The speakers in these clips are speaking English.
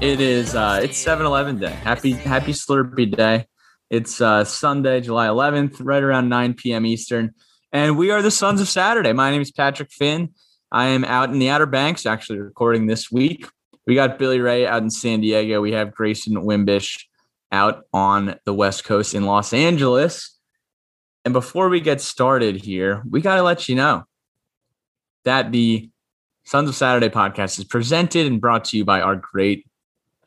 It is uh it's 7-Eleven day. Happy happy Slurpee day. It's uh Sunday, July 11th, right around 9 p.m. Eastern. And we are the Sons of Saturday. My name is Patrick Finn. I am out in the Outer Banks, actually recording this week. We got Billy Ray out in San Diego. We have Grayson Wimbish out on the West Coast in Los Angeles. And before we get started here, we got to let you know that the Sons of Saturday podcast is presented and brought to you by our great,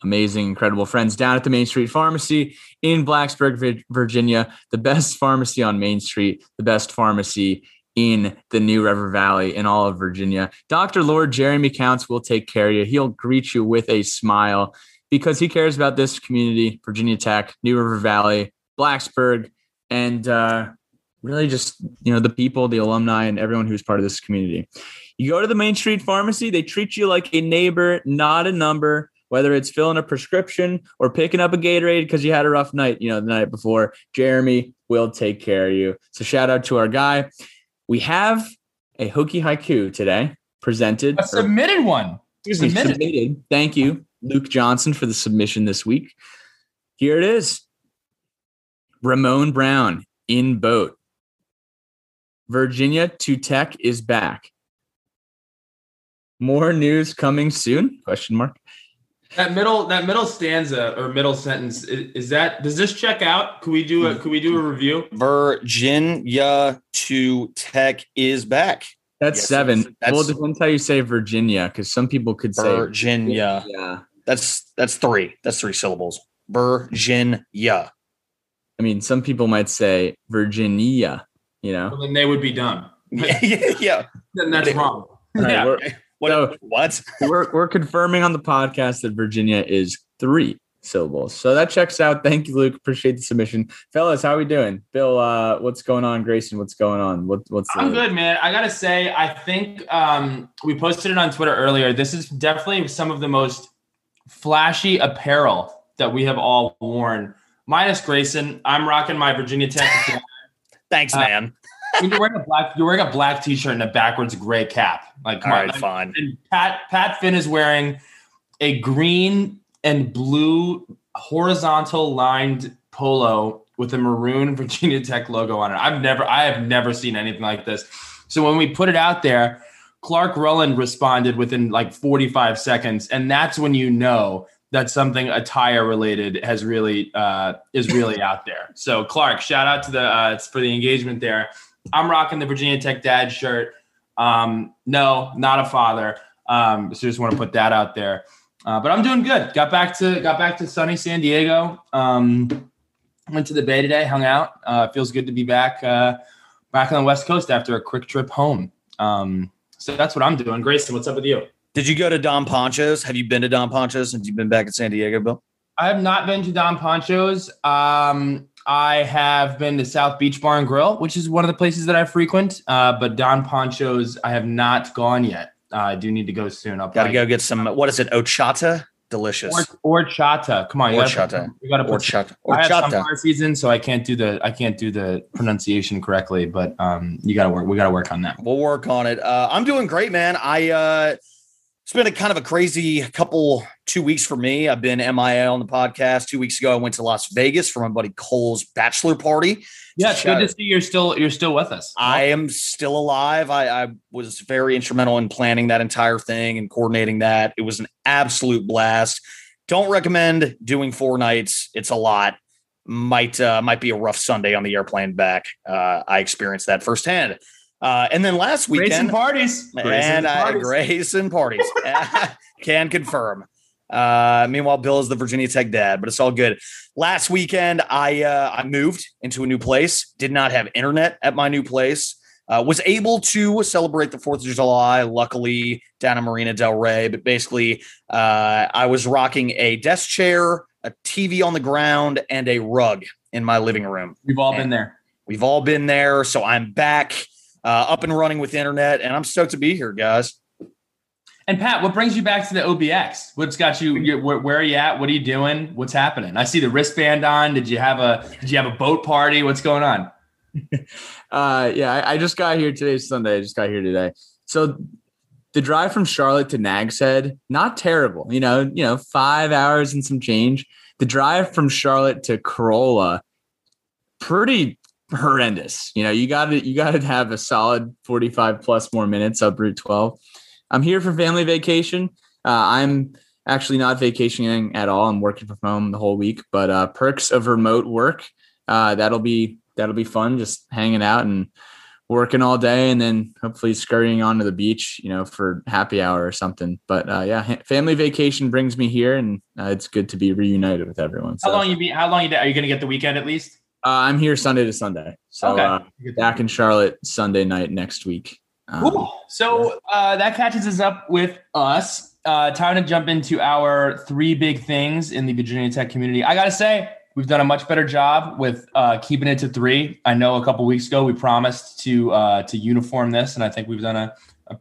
amazing, incredible friends down at the Main Street Pharmacy in Blacksburg, Virginia, the best pharmacy on Main Street, the best pharmacy in the New River Valley in all of Virginia. Dr. Lord Jeremy Counts will take care of you. He'll greet you with a smile because he cares about this community, Virginia Tech, New River Valley, Blacksburg, and uh, really just you know the people, the alumni, and everyone who's part of this community. You go to the Main Street Pharmacy, they treat you like a neighbor, not a number. Whether it's filling a prescription or picking up a Gatorade because you had a rough night, you know, the night before, Jeremy will take care of you. So shout out to our guy. We have a Hokie Haiku today presented. A submitted one. Submitted. submitted. Thank you, Luke Johnson, for the submission this week. Here it is Ramon Brown in boat. Virginia to Tech is back. More news coming soon? Question mark. That middle that middle stanza or middle sentence is, is, that does this check out? Could we do a could we do a review? Virginia to Tech is back. That's yes, seven. That's, well, depends how you say Virginia, because some people could say Virginia. Yeah, that's that's three. That's three syllables. Virginia. I mean, some people might say Virginia. You know, well, then they would be dumb. yeah, yeah. Then that's wrong. Right, yeah. What? So what? we're we're confirming on the podcast that Virginia is three syllables. So that checks out. Thank you, Luke. Appreciate the submission, fellas. How are we doing? Bill, uh, what's going on? Grayson, what's going on? What, what's I'm the- good, man. I gotta say, I think um, we posted it on Twitter earlier. This is definitely some of the most flashy apparel that we have all worn. Minus Grayson, I'm rocking my Virginia Tech. Thanks, uh, man you're wearing a black you're wearing a black t-shirt and a backwards gray cap. Like all right, like, fine. And Pat Pat Finn is wearing a green and blue horizontal lined polo with a maroon Virginia Tech logo on it. I've never I have never seen anything like this. So when we put it out there, Clark Rowland responded within like 45 seconds, and that's when you know that something attire related has really uh, is really out there. So Clark, shout out to the uh, for the engagement there. I'm rocking the Virginia Tech dad shirt. Um, no, not a father. Um, so just want to put that out there. Uh, but I'm doing good. Got back to got back to sunny San Diego. Um, went to the Bay today, hung out. Uh, feels good to be back uh, back on the West Coast after a quick trip home. Um, so that's what I'm doing. Grayson, what's up with you? Did you go to Don Poncho's? Have you been to Don Poncho's since you've been back in San Diego, Bill? I have not been to Don Poncho's. Um, I have been to South Beach Bar and Grill, which is one of the places that I frequent. Uh, but Don Poncho's, I have not gone yet. Uh, I do need to go soon. I'll gotta go get some. What is it? Ochata. Delicious. Or, horchata. Come on, you horchata. You got to put horchata. I have sunflower season, so I can't do the I can't do the pronunciation correctly. But um, you got to work. We got to work on that. We'll work on it. Uh, I'm doing great, man. I uh, it's been a kind of a crazy couple two weeks for me. I've been MIA on the podcast. Two weeks ago, I went to Las Vegas for my buddy Cole's bachelor party. Yeah, it's good to see you're still you're still with us. I am still alive. I, I was very instrumental in planning that entire thing and coordinating that. It was an absolute blast. Don't recommend doing four nights. It's a lot. Might uh, might be a rough Sunday on the airplane back. Uh, I experienced that firsthand. Uh, and then last weekend, parties, and Grace and parties can confirm. Uh, meanwhile, Bill is the Virginia Tech dad, but it's all good. Last weekend, I uh, I moved into a new place. Did not have internet at my new place. Uh, was able to celebrate the Fourth of July, luckily down in Marina Del Rey. But basically, uh, I was rocking a desk chair, a TV on the ground, and a rug in my living room. We've all and been there. We've all been there. So I'm back uh, up and running with internet, and I'm stoked to be here, guys. And Pat, what brings you back to the OBX? What's got you? Where, where, are you at? What are you doing? What's happening? I see the wristband on. Did you have a Did you have a boat party? What's going on? uh, yeah, I, I, just got here today. Sunday. I just got here today. So the drive from Charlotte to Nags Head, not terrible. You know, you know, five hours and some change. The drive from Charlotte to Corolla, pretty horrendous. You know, you got to you got to have a solid 45 plus more minutes up Route 12. I'm here for family vacation. Uh, I'm actually not vacationing at all. I'm working from home the whole week, but uh, perks of remote work. Uh, that'll be that'll be fun. Just hanging out and working all day, and then hopefully scurrying onto the beach, you know, for happy hour or something. But uh, yeah, family vacation brings me here, and uh, it's good to be reunited with everyone. So. How long you be? How long you? Are you going to get the weekend at least? Uh, I'm here Sunday to Sunday. So okay. uh, back in Charlotte Sunday night next week. Um, cool. So uh, that catches us up with us. Uh, time to jump into our three big things in the Virginia Tech community. I got to say, we've done a much better job with uh, keeping it to three. I know a couple weeks ago we promised to uh, to uniform this, and I think we've done a, a,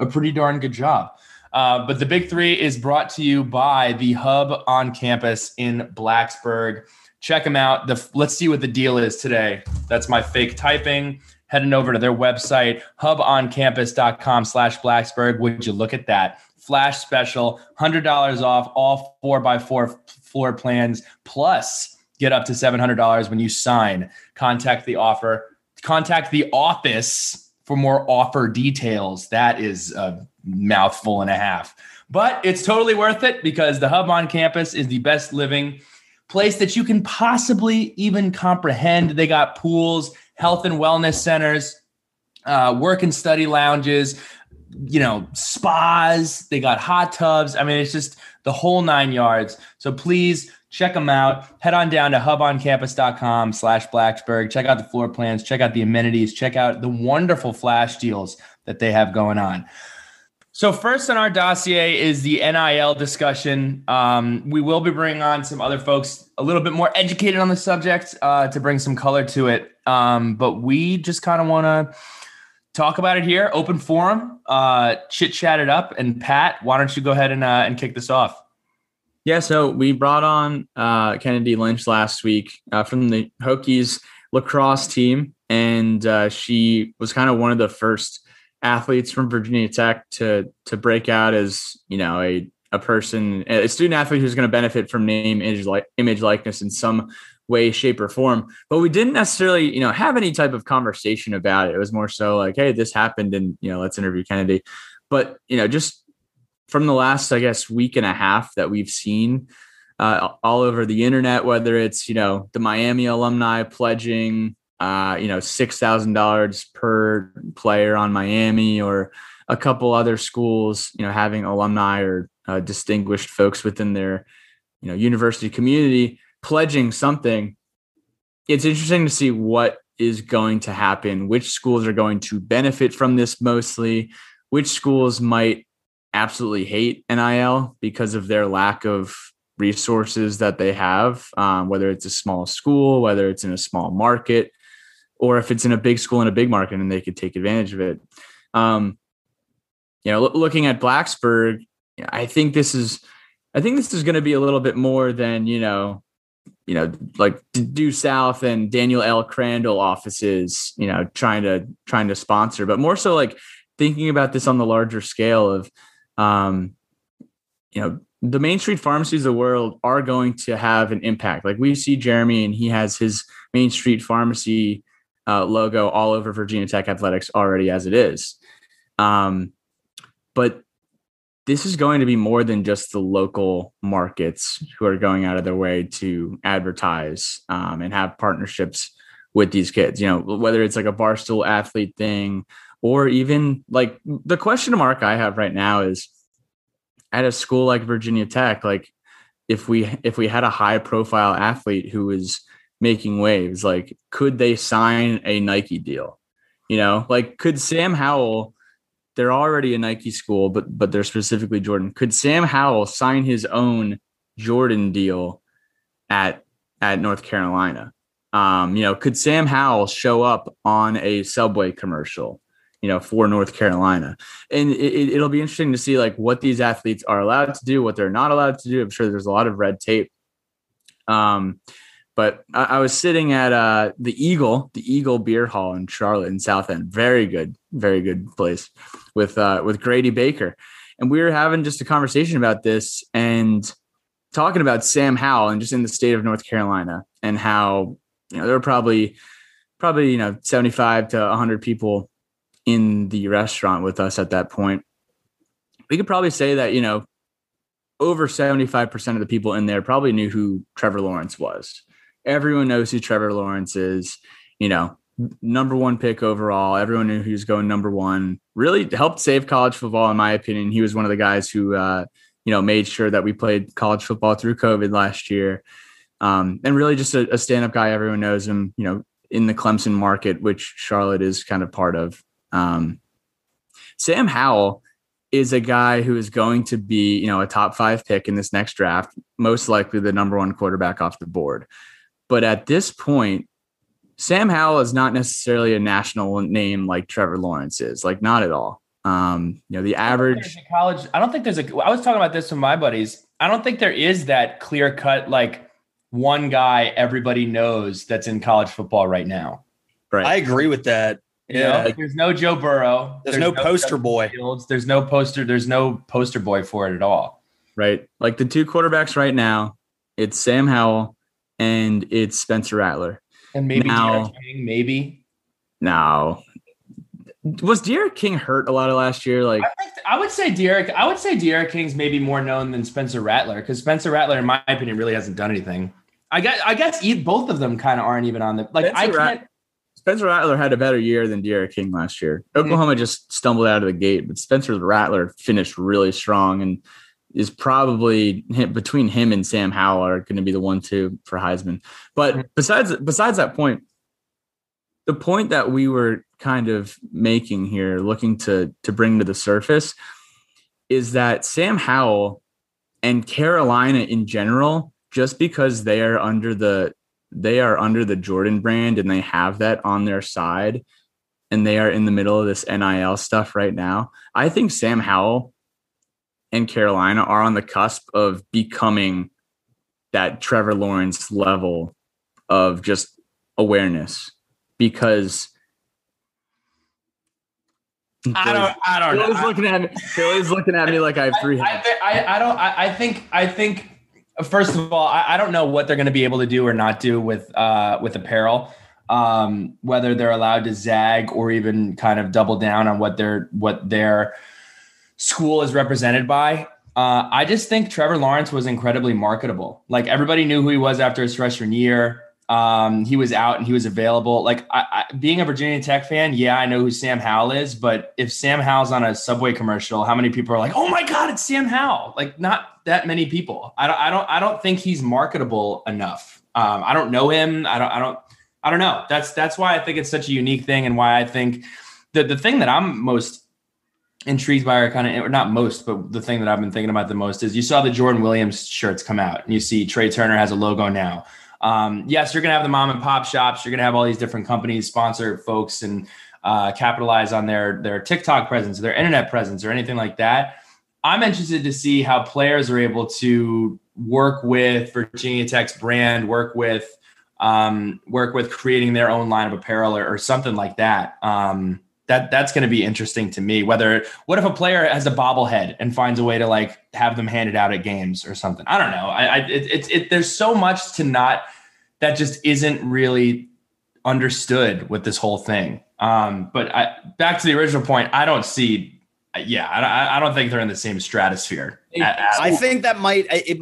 a pretty darn good job. Uh, but the big three is brought to you by the Hub on campus in Blacksburg check them out. The, let's see what the deal is today. That's my fake typing. Heading over to their website, huboncampus.com slash Blacksburg. Would you look at that? Flash special, $100 off all four by four floor plans, plus get up to $700 when you sign. Contact the offer, contact the office for more offer details. That is a mouthful and a half. But it's totally worth it because the Hub on campus is the best living place that you can possibly even comprehend. They got pools, health and wellness centers, uh, work and study lounges, you know, spas. They got hot tubs. I mean, it's just the whole nine yards. So please check them out. Head on down to huboncampus.com slash Blacksburg. Check out the floor plans. Check out the amenities. Check out the wonderful flash deals that they have going on. So first on our dossier is the NIL discussion. Um, we will be bringing on some other folks a little bit more educated on the subject uh, to bring some color to it. Um, but we just kind of want to talk about it here, open forum, uh, chit chat it up. And Pat, why don't you go ahead and uh, and kick this off? Yeah, so we brought on uh, Kennedy Lynch last week uh, from the Hokies lacrosse team, and uh, she was kind of one of the first athletes from Virginia Tech to to break out as you know a a person a student athlete who's going to benefit from name image like image likeness in some way shape or form. But we didn't necessarily you know have any type of conversation about it. It was more so like hey this happened and you know let's interview kennedy. But you know just from the last i guess week and a half that we've seen uh, all over the internet whether it's you know the miami alumni pledging uh, you know, six thousand dollars per player on Miami or a couple other schools, you know, having alumni or uh, distinguished folks within their, you know, university community pledging something. It's interesting to see what is going to happen, which schools are going to benefit from this mostly, which schools might absolutely hate NIL because of their lack of resources that they have, um, whether it's a small school, whether it's in a small market or if it's in a big school in a big market and they could take advantage of it. Um, you know, looking at Blacksburg, I think this is, I think this is going to be a little bit more than you know, you know, like Due South and Daniel L. Crandall offices, you know, trying to trying to sponsor, but more so like thinking about this on the larger scale of, um, you know, the Main Street pharmacies of the world are going to have an impact. Like we see Jeremy and he has his Main Street pharmacy uh, logo all over Virginia Tech athletics already as it is. Um, but this is going to be more than just the local markets who are going out of their way to advertise um, and have partnerships with these kids. You know, whether it's like a barstool athlete thing or even like the question mark I have right now is at a school like Virginia Tech, like if we if we had a high profile athlete who was making waves. Like, could they sign a Nike deal? You know, like could Sam Howell? They're already a Nike school, but but they're specifically Jordan. Could Sam Howell sign his own Jordan deal at at North Carolina? Um, you know, could Sam Howell show up on a Subway commercial? You know, for North Carolina, and it, it'll be interesting to see like what these athletes are allowed to do, what they're not allowed to do. I'm sure there's a lot of red tape. Um, but I, I was sitting at uh, the Eagle, the Eagle Beer Hall in Charlotte in South End. Very good, very good place with uh, with Grady Baker, and we were having just a conversation about this and talking about Sam Howell and just in the state of North Carolina and how you know there were probably probably you know 75 to 100 people in the restaurant with us at that point we could probably say that you know over 75% of the people in there probably knew who Trevor Lawrence was. Everyone knows who Trevor Lawrence is, you know, number one pick overall. Everyone knew he was going number one. Really helped save college football, in my opinion. He was one of the guys who, uh, you know, made sure that we played college football through COVID last year. Um, and really just a, a stand up guy. Everyone knows him, you know, in the Clemson market, which Charlotte is kind of part of. Um, Sam Howell is a guy who is going to be, you know, a top five pick in this next draft, most likely the number one quarterback off the board. But at this point, Sam Howell is not necessarily a national name like Trevor Lawrence is, like not at all. Um, you know, the average college. I don't think there's a. I was talking about this with my buddies. I don't think there is that clear cut like one guy everybody knows that's in college football right now. Right. I agree with that. You yeah, know, there's no Joe Burrow. There's, there's no, no, poster boy. Fields, there's no poster. There's no poster boy for it at all. Right, like the two quarterbacks right now, it's Sam Howell and it's Spencer Rattler. And maybe now, King, maybe. No, was D'Eriq King hurt a lot of last year? Like I, I would say D'Eriq. I would say D'Eriq King's maybe more known than Spencer Rattler because Spencer Rattler, in my opinion, really hasn't done anything. I guess I guess both of them kind of aren't even on the like. Spencer I can't. Rat- Spencer Rattler had a better year than D'Eriq King last year. Mm-hmm. Oklahoma mm-hmm. just stumbled out of the gate, but Spencer Rattler finished really strong and is probably between him and Sam Howell are going to be the one two for Heisman. But mm-hmm. besides besides that point, the point that we were kind of making here, looking to to bring to the surface, is that Sam Howell and Carolina in general, just because they are under the they are under the Jordan brand and they have that on their side and they are in the middle of this NIL stuff right now. I think Sam Howell and Carolina are on the cusp of becoming that Trevor Lawrence level of just awareness because I don't. I don't Billy's know. looking at me. Billy's looking at me like I have three. I, I, I, don't. I, I think. I think First of all, I, I don't know what they're going to be able to do or not do with uh, with apparel. Um, whether they're allowed to zag or even kind of double down on what their what their school is represented by. Uh, I just think Trevor Lawrence was incredibly marketable. Like everybody knew who he was after his freshman year. Um, he was out and he was available. Like I, I, being a Virginia Tech fan, yeah, I know who Sam Howell is, but if Sam Howell's on a Subway commercial, how many people are like, "Oh my God, it's Sam Howell"? Like not that many people. I don't, I don't, I don't think he's marketable enough. Um, I don't know him. I don't, I don't, I don't know. That's that's why I think it's such a unique thing, and why I think the the thing that I'm most intrigued by, or kind of, or not most, but the thing that I've been thinking about the most is you saw the Jordan Williams shirts come out, and you see Trey Turner has a logo now. Um, yes, you're to have the mom and pop shops. You're to have all these different companies sponsor folks and uh, capitalize on their their TikTok presence, their internet presence, or anything like that. I'm interested to see how players are able to work with Virginia Tech's brand, work with um, work with creating their own line of apparel or, or something like that. Um, that that's going to be interesting to me. Whether what if a player has a bobblehead and finds a way to like have them handed out at games or something? I don't know. I, I it, it, it there's so much to not that just isn't really understood with this whole thing. Um, but I, back to the original point, I don't see. Yeah, I, I don't think they're in the same stratosphere. At, at I think that might it,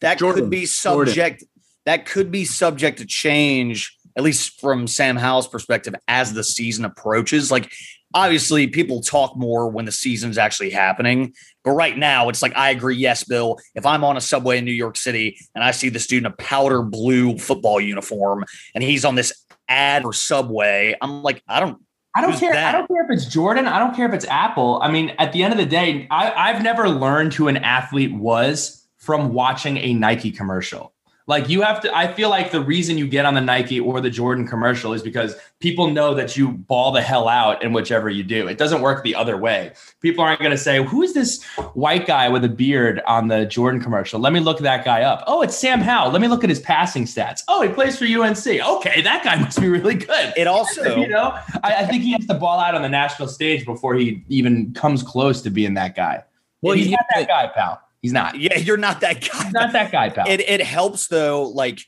that Jordan, could be subject. Jordan. That could be subject to change, at least from Sam Howell's perspective, as the season approaches. Like obviously people talk more when the season's actually happening. But right now, it's like, I agree. Yes, Bill. If I'm on a subway in New York City and I see this dude in a powder blue football uniform and he's on this ad for Subway, I'm like, I don't. I don't care. That? I don't care if it's Jordan. I don't care if it's Apple. I mean, at the end of the day, I, I've never learned who an athlete was from watching a Nike commercial. Like you have to, I feel like the reason you get on the Nike or the Jordan commercial is because people know that you ball the hell out in whichever you do. It doesn't work the other way. People aren't going to say, who is this white guy with a beard on the Jordan commercial? Let me look that guy up. Oh, it's Sam Howell. Let me look at his passing stats. Oh, he plays for UNC. Okay, that guy must be really good. It also, you know, I, I think he has to ball out on the national stage before he even comes close to being that guy. Well, he's not that guy, pal. He's not. Yeah, you're not that guy. He's not that guy, pal. It it helps though. Like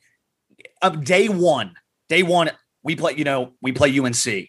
uh, day one, day one, we play. You know, we play UNC.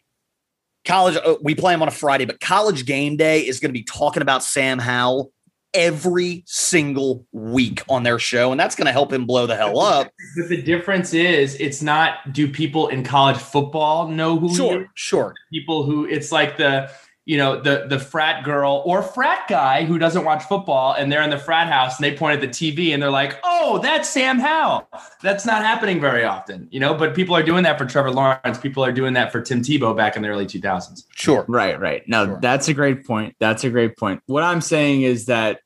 College, uh, we play them on a Friday, but college game day is going to be talking about Sam Howell every single week on their show, and that's going to help him blow the hell up. But the difference is, it's not. Do people in college football know who? Sure, sure. People who it's like the you know the the frat girl or frat guy who doesn't watch football and they're in the frat house and they point at the TV and they're like, "Oh, that's Sam Howell." That's not happening very often, you know. But people are doing that for Trevor Lawrence. People are doing that for Tim Tebow back in the early 2000s. Sure, right, right. No, sure. that's a great point. That's a great point. What I'm saying is that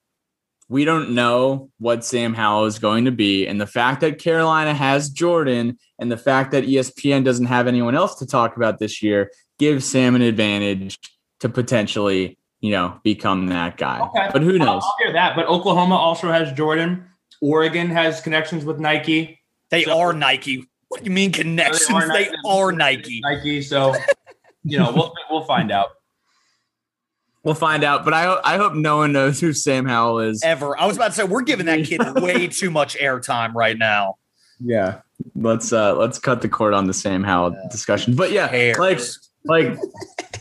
we don't know what Sam Howell is going to be, and the fact that Carolina has Jordan and the fact that ESPN doesn't have anyone else to talk about this year gives Sam an advantage to potentially, you know, become that guy. Okay. But who knows? I'll, hear that. But Oklahoma also has Jordan. Oregon has connections with Nike. They so, are Nike. What do you mean connections? They are, they are Nike. Nike. So, you know, we'll we'll find out. We'll find out, but I I hope no one knows who Sam Howell is ever. I was about to say we're giving that kid way too much airtime right now. Yeah, let's uh let's cut the cord on the Sam Howell yeah. discussion. But yeah, Cares. like like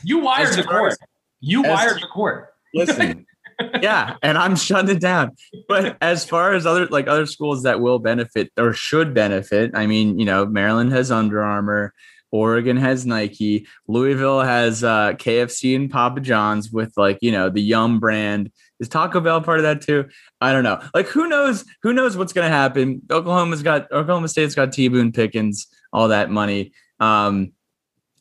you wired the court. You as, wired the court. Listen. yeah, and I'm shutting it down. But as far as other like other schools that will benefit or should benefit, I mean, you know, Maryland has Under Armour, Oregon has Nike, Louisville has uh, KFC and Papa John's with like you know the Yum brand. Is Taco Bell part of that too? I don't know. Like who knows? Who knows what's going to happen? Oklahoma's got Oklahoma State's got T Boone Pickens, all that money. Um,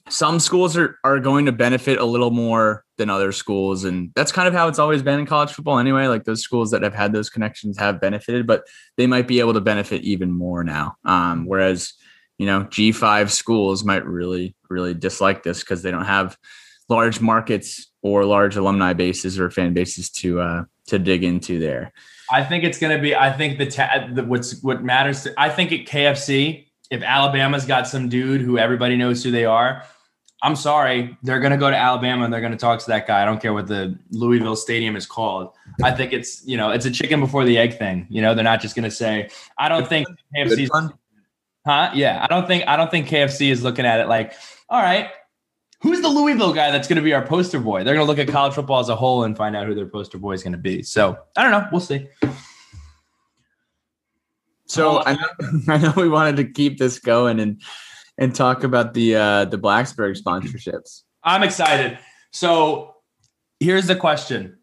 some schools are, are going to benefit a little more than other schools. And that's kind of how it's always been in college football anyway. Like those schools that have had those connections have benefited, but they might be able to benefit even more now. Um, whereas, you know, G5 schools might really, really dislike this because they don't have large markets or large alumni bases or fan bases to uh, to dig into there. I think it's going to be. I think the, ta- the what's what matters. To, I think at KFC, if Alabama's got some dude who everybody knows who they are, I'm sorry, they're going to go to Alabama and they're going to talk to that guy. I don't care what the Louisville Stadium is called. I think it's you know it's a chicken before the egg thing. You know they're not just going to say. I don't think KFC's. Huh? Yeah, I don't think I don't think KFC is looking at it like, all right, who's the Louisville guy that's going to be our poster boy? They're going to look at college football as a whole and find out who their poster boy is going to be. So I don't know. We'll see. So I know, I know we wanted to keep this going and and talk about the uh, the Blacksburg sponsorships. I'm excited. So here's the question,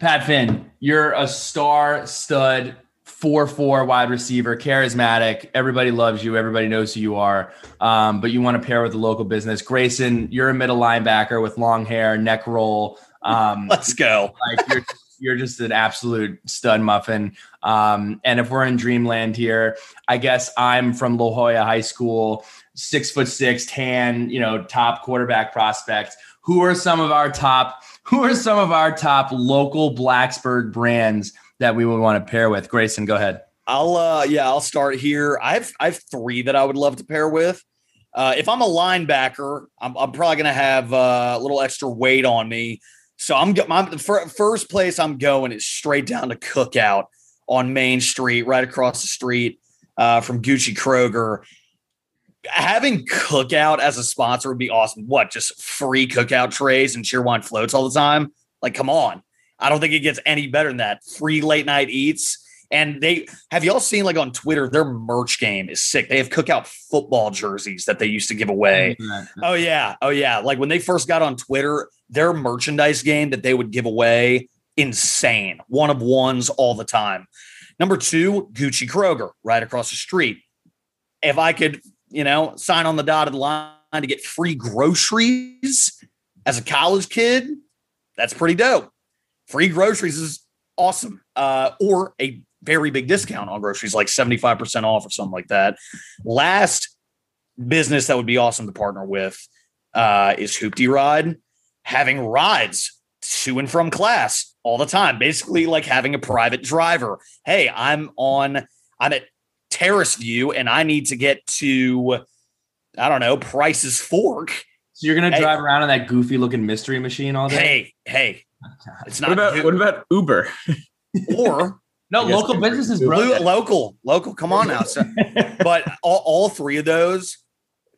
Pat Finn, you're a star stud four four wide receiver, charismatic. Everybody loves you. Everybody knows who you are. Um, but you want to pair with a local business. Grayson, you're a middle linebacker with long hair, neck roll. Um, Let's go. Like you're you're just an absolute stud muffin. Um, and if we're in dreamland here, I guess I'm from La Jolla High School, six foot six, tan, you know, top quarterback prospect. Who are some of our top? Who are some of our top local Blacksburg brands that we would want to pair with? Grayson, go ahead. I'll uh yeah, I'll start here. I have I have three that I would love to pair with. Uh, if I'm a linebacker, I'm, I'm probably going to have uh, a little extra weight on me. So I'm my the first place I'm going is straight down to Cookout on Main Street, right across the street uh, from Gucci Kroger. Having Cookout as a sponsor would be awesome. What, just free Cookout trays and Cheerwine floats all the time? Like, come on! I don't think it gets any better than that. Free late night eats. And they have y'all seen like on Twitter, their merch game is sick. They have cookout football jerseys that they used to give away. Oh yeah. Oh yeah. Like when they first got on Twitter, their merchandise game that they would give away, insane. One of ones all the time. Number two, Gucci Kroger, right across the street. If I could, you know, sign on the dotted line to get free groceries as a college kid, that's pretty dope. Free groceries is awesome. Uh, or a very big discount on groceries, like 75% off or something like that. Last business that would be awesome to partner with uh, is Hoopty Ride, having rides to and from class all the time, basically like having a private driver. Hey, I'm on, I'm at Terrace View and I need to get to, I don't know, Price's Fork. So you're gonna Hey. drive around on that goofy looking mystery machine all day? Hey, hey, it's What not about Hoop- what about Uber? or no, local they're businesses, bro. Local, local. Come on now. So, but all, all three of those,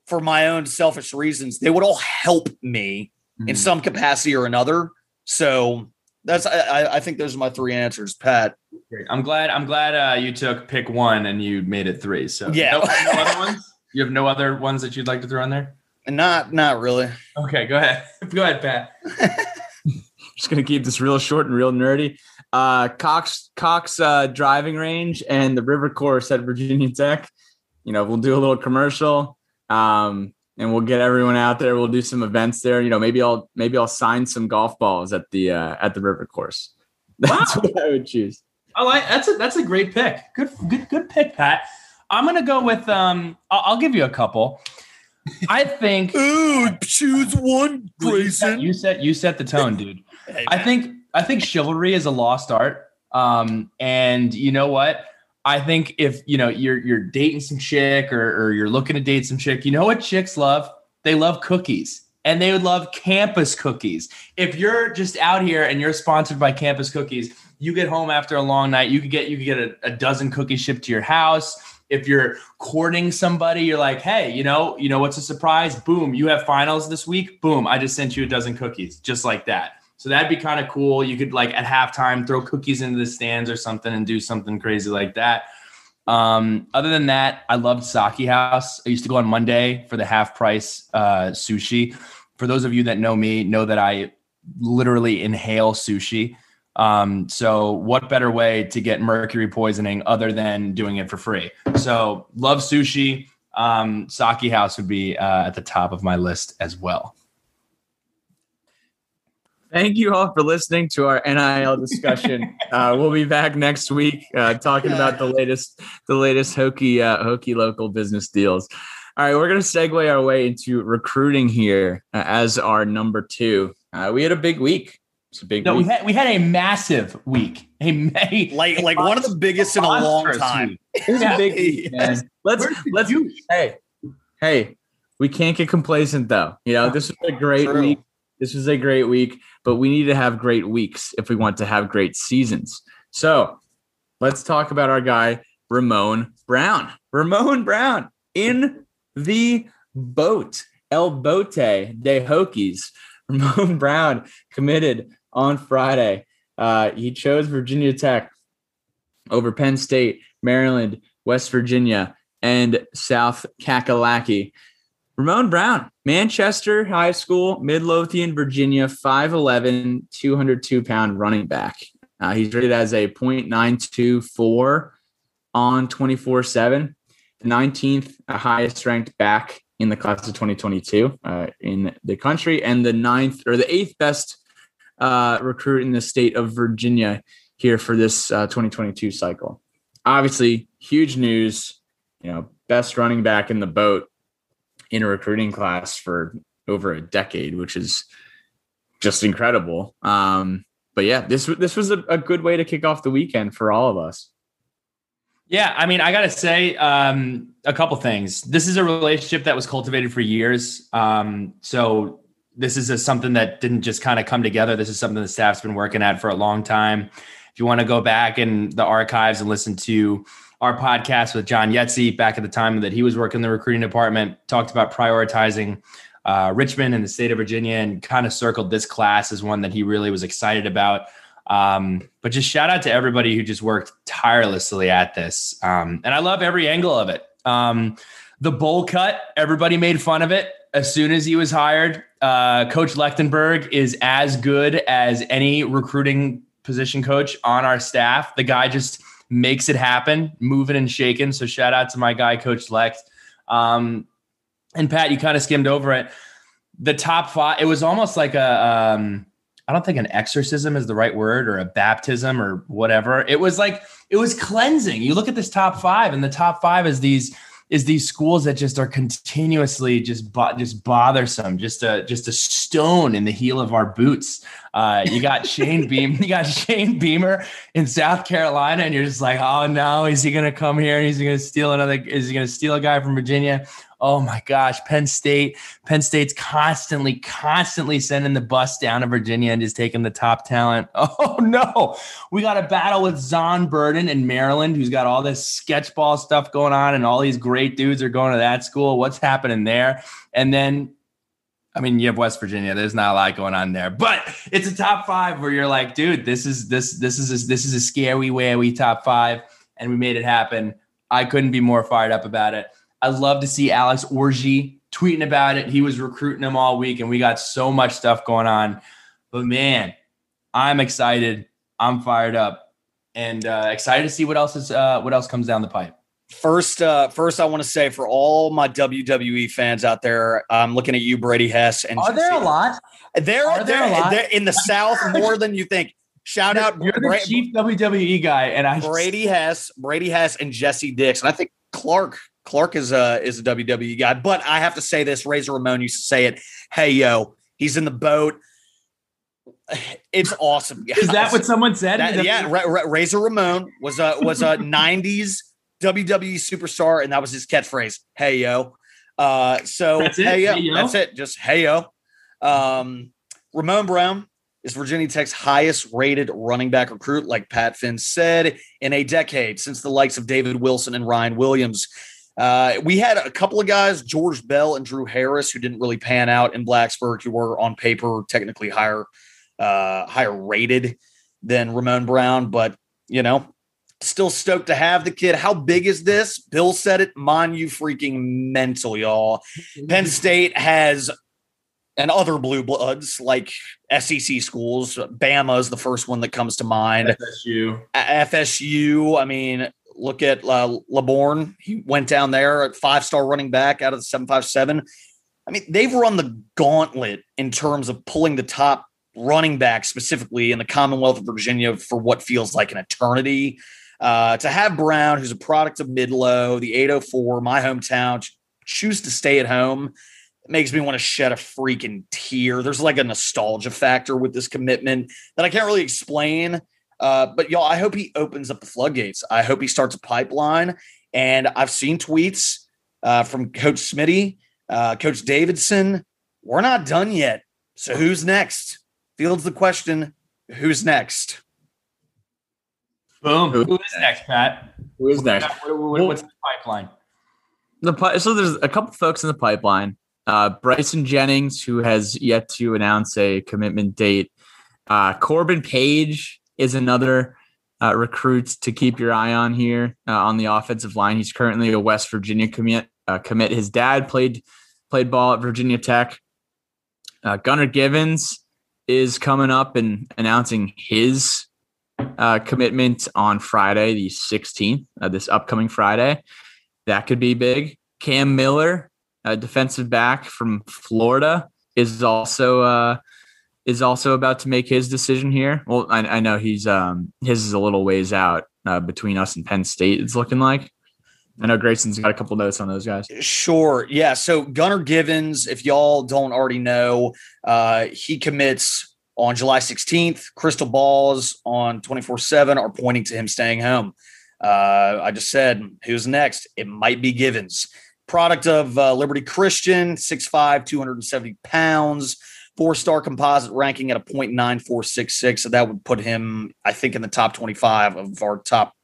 for my own selfish reasons, they would all help me Hmm. in some capacity or another. So that's I, I- I think those are my three answers, Pat. Great. I'm glad. I'm glad uh, you took pick one and you made it three. So Yeah. no, no other ones. You have no other ones that you'd like to throw in there? Not not really. Okay, go ahead. Go ahead, Pat. Just gonna keep this real short and real nerdy. Uh, Cox Cox uh, driving range and the river course at Virginia Tech. You know, we'll do a little commercial, um, and we'll get everyone out there. We'll do some events there. You know, maybe I'll maybe I'll sign some golf balls at the uh, at the river course. That's Wow. what I would choose. I like that's a that's a great pick. Good good good pick, Pat. I'm gonna go with um. I'll, I'll give you a couple. I think Ooh, choose one, Well, you set, you set you set the tone, dude. Hey, I think I think chivalry is a lost art. Um, and you know what? I think if you know you're you're dating some chick or, or you're looking to date some chick, you know what chicks love? They love cookies. And they would love campus cookies. If you're just out here and you're sponsored by campus cookies, you get home after a long night, you could get you could get a, a dozen cookies shipped to your house. If you're courting somebody, you're like, hey, you know, you know what's a surprise? Boom, you have finals this week. Boom, I just sent you a dozen cookies, just like that. So that'd be kind of cool. You could like at halftime throw cookies into the stands or something and do something crazy like that. Um, other than that, I loved Saki House. I used to go on Monday for the half price uh, sushi. For those of you that know me, know that I literally inhale sushi. Um, so what better way to get mercury poisoning other than doing it for free? So love sushi. Um, Saki House would be uh, at the top of my list as well. Thank you all for listening to our NIL discussion. uh, we'll be back next week uh, talking about the latest, the latest Hokie, uh, Hokie local business deals. All right, we're going to segue our way into recruiting here uh, as our number two. Uh, we had a big week. It's a big No, we had we had a massive week. A, a like like one of the biggest in a long time. week. It was a big week, man. Let's let's juice? hey hey. We can't get complacent though. You know, this was a great True. week. This was a great week, but we need to have great weeks if we want to have great seasons. So let's talk about our guy, Ramon Brown. Ramon Brown in the boat, El Bote de Hokies. Ramon Brown committed on Friday. Uh, he chose Virginia Tech over Penn State, Maryland, West Virginia, and South Kakalaki. Ramon Brown, Manchester High School, Midlothian, Virginia, 5'11, 202 pound running back. Uh, he's rated as a 0.924 on 24 7, the 19th highest ranked back in the class of 2022 uh, in the country, and the ninth or the eighth best uh, recruit in the state of Virginia here for this uh, 2022 cycle. Obviously, huge news. You know, best running back in the boat in a recruiting class for over a decade, which is just incredible. Um, but yeah, this this was a, a good way to kick off the weekend for all of us. Yeah, I mean, I got to say um, a couple things. This is a relationship that was cultivated for years. Um, so this is a, something that didn't just kind of come together. This is something the staff's been working at for a long time. If you want to go back in the archives and listen to our podcast with John Yetzi back at the time that he was working in the recruiting department, talked about prioritizing uh, Richmond and the state of Virginia and kind of circled this class as one that he really was excited about. Um, but just shout out to everybody who just worked tirelessly at this. Um, and I love every angle of it. Um, the bowl cut, everybody made fun of it as soon as he was hired. Uh, coach Lechtenberg is as good as any recruiting position coach on our staff. The guy just makes it happen, moving and shaking. So shout out to my guy, Coach Lecht. Um, and Pat, you kind of skimmed over it. The top five, it was almost like a, um, I don't think an exorcism is the right word or a baptism or whatever. It was like it was cleansing. You look at this top five, and the top five is these is these schools that just are continuously just bo- just bothersome, just a just a stone in the heel of our boots. Uh, you got Shane Beam, you got Shane Beamer in South Carolina, and you're just like, oh no, is he gonna come here and he's gonna steal another? Is he gonna steal a guy from Virginia? Oh my gosh, Penn State. Penn State's constantly, constantly sending the bus down to Virginia and just taking the top talent. Oh no, we got a battle with Zon Burden in Maryland, who's got all this sketchball stuff going on, and all these great dudes are going to that school. What's happening there? And then I mean, you have West Virginia. There's not a lot going on there, but it's a top five where you're like, dude, this is this this is a, this is a scary way we top five, and we made it happen. I couldn't be more fired up about it. I'd love to see Alex Orji tweeting about it. He was recruiting them all week, and we got so much stuff going on. But man, I'm excited. I'm fired up, and uh, excited to see what else is uh, what else comes down the pipe. First, uh, first, I want to say for all my WWE fans out there, I'm looking at you, Brady Hess. And are there a lot? There are there, there, lot? in the South more than you think. Shout out, you're the chief WWE guy, and I Brady Hess, Brady Hess, and Jesse Dix, and I think Clark Clark is a is a WWE guy, but I have to say this. Razor Ramon used to say it. Hey yo, he's in the boat. It's awesome. Is that what someone said? That, yeah, Razor Ramon was a was a '90s WWE superstar, and that was his catchphrase. Hey yo. Uh, so that's it. Hey yo, hey, yo. that's it. Just hey yo. Um, Ramon Brown is Virginia Tech's highest rated running back recruit, like Pat Finn said, in a decade since the likes of David Wilson and Ryan Williams. Uh, we had a couple of guys, George Bell and Drew Harris, who didn't really pan out in Blacksburg, who were on paper technically higher, uh, higher rated than Ramon Brown, but you know, still stoked to have the kid. How big is this? Bill said it. Mon you freaking mental, y'all. Penn State has and other blue bloods like SEC schools. Bama is the first one that comes to mind. FSU. FSU. I mean, look at uh, Laborn. He went down there at five star running back out of the 757. I mean, they've run the gauntlet in terms of pulling the top running back specifically in the Commonwealth of Virginia for what feels like an eternity. Uh, to have Brown, who's a product of Midlow, the 804, my hometown, choose to stay at home makes me want to shed a freaking tear. There's like a nostalgia factor with this commitment that I can't really explain. Uh, but y'all, I hope he opens up the floodgates. I hope he starts a pipeline. And I've seen tweets uh, from Coach Smitty, uh, Coach Davidson. We're not done yet. So who's next? Fields the question. Who's next? Boom. Who is next, Pat? Who is next? What, what, what's the pipeline? The so there's a couple folks in the pipeline. Uh, Bryson Jennings, who has yet to announce a commitment date. Uh, Corbin Page is another uh, recruit to keep your eye on here uh, on the offensive line. He's currently a West Virginia commit. Uh, commit. His dad played played ball at Virginia Tech. Uh, Gunnar Givens is coming up and announcing his uh, commitment on Friday, the 16th, uh, this upcoming Friday. That could be big. Cam Miller, a defensive back from Florida, is also is also about to make his decision here. Well, I, I know he's um his is a little ways out uh, between us and Penn State. It's looking like. I know Grayson's got a couple notes on those guys. Sure. Yeah. So Gunnar Givens, if y'all don't already know, uh, he commits on July 16th. Crystal balls on 24 7 are pointing to him staying home. Uh, I just said, who's next? It might be Givens. Product of uh, Liberty Christian, 6'5, 270 pounds four star composite ranking at a 0.9466. So that would put him, I think, in the top 25 of our top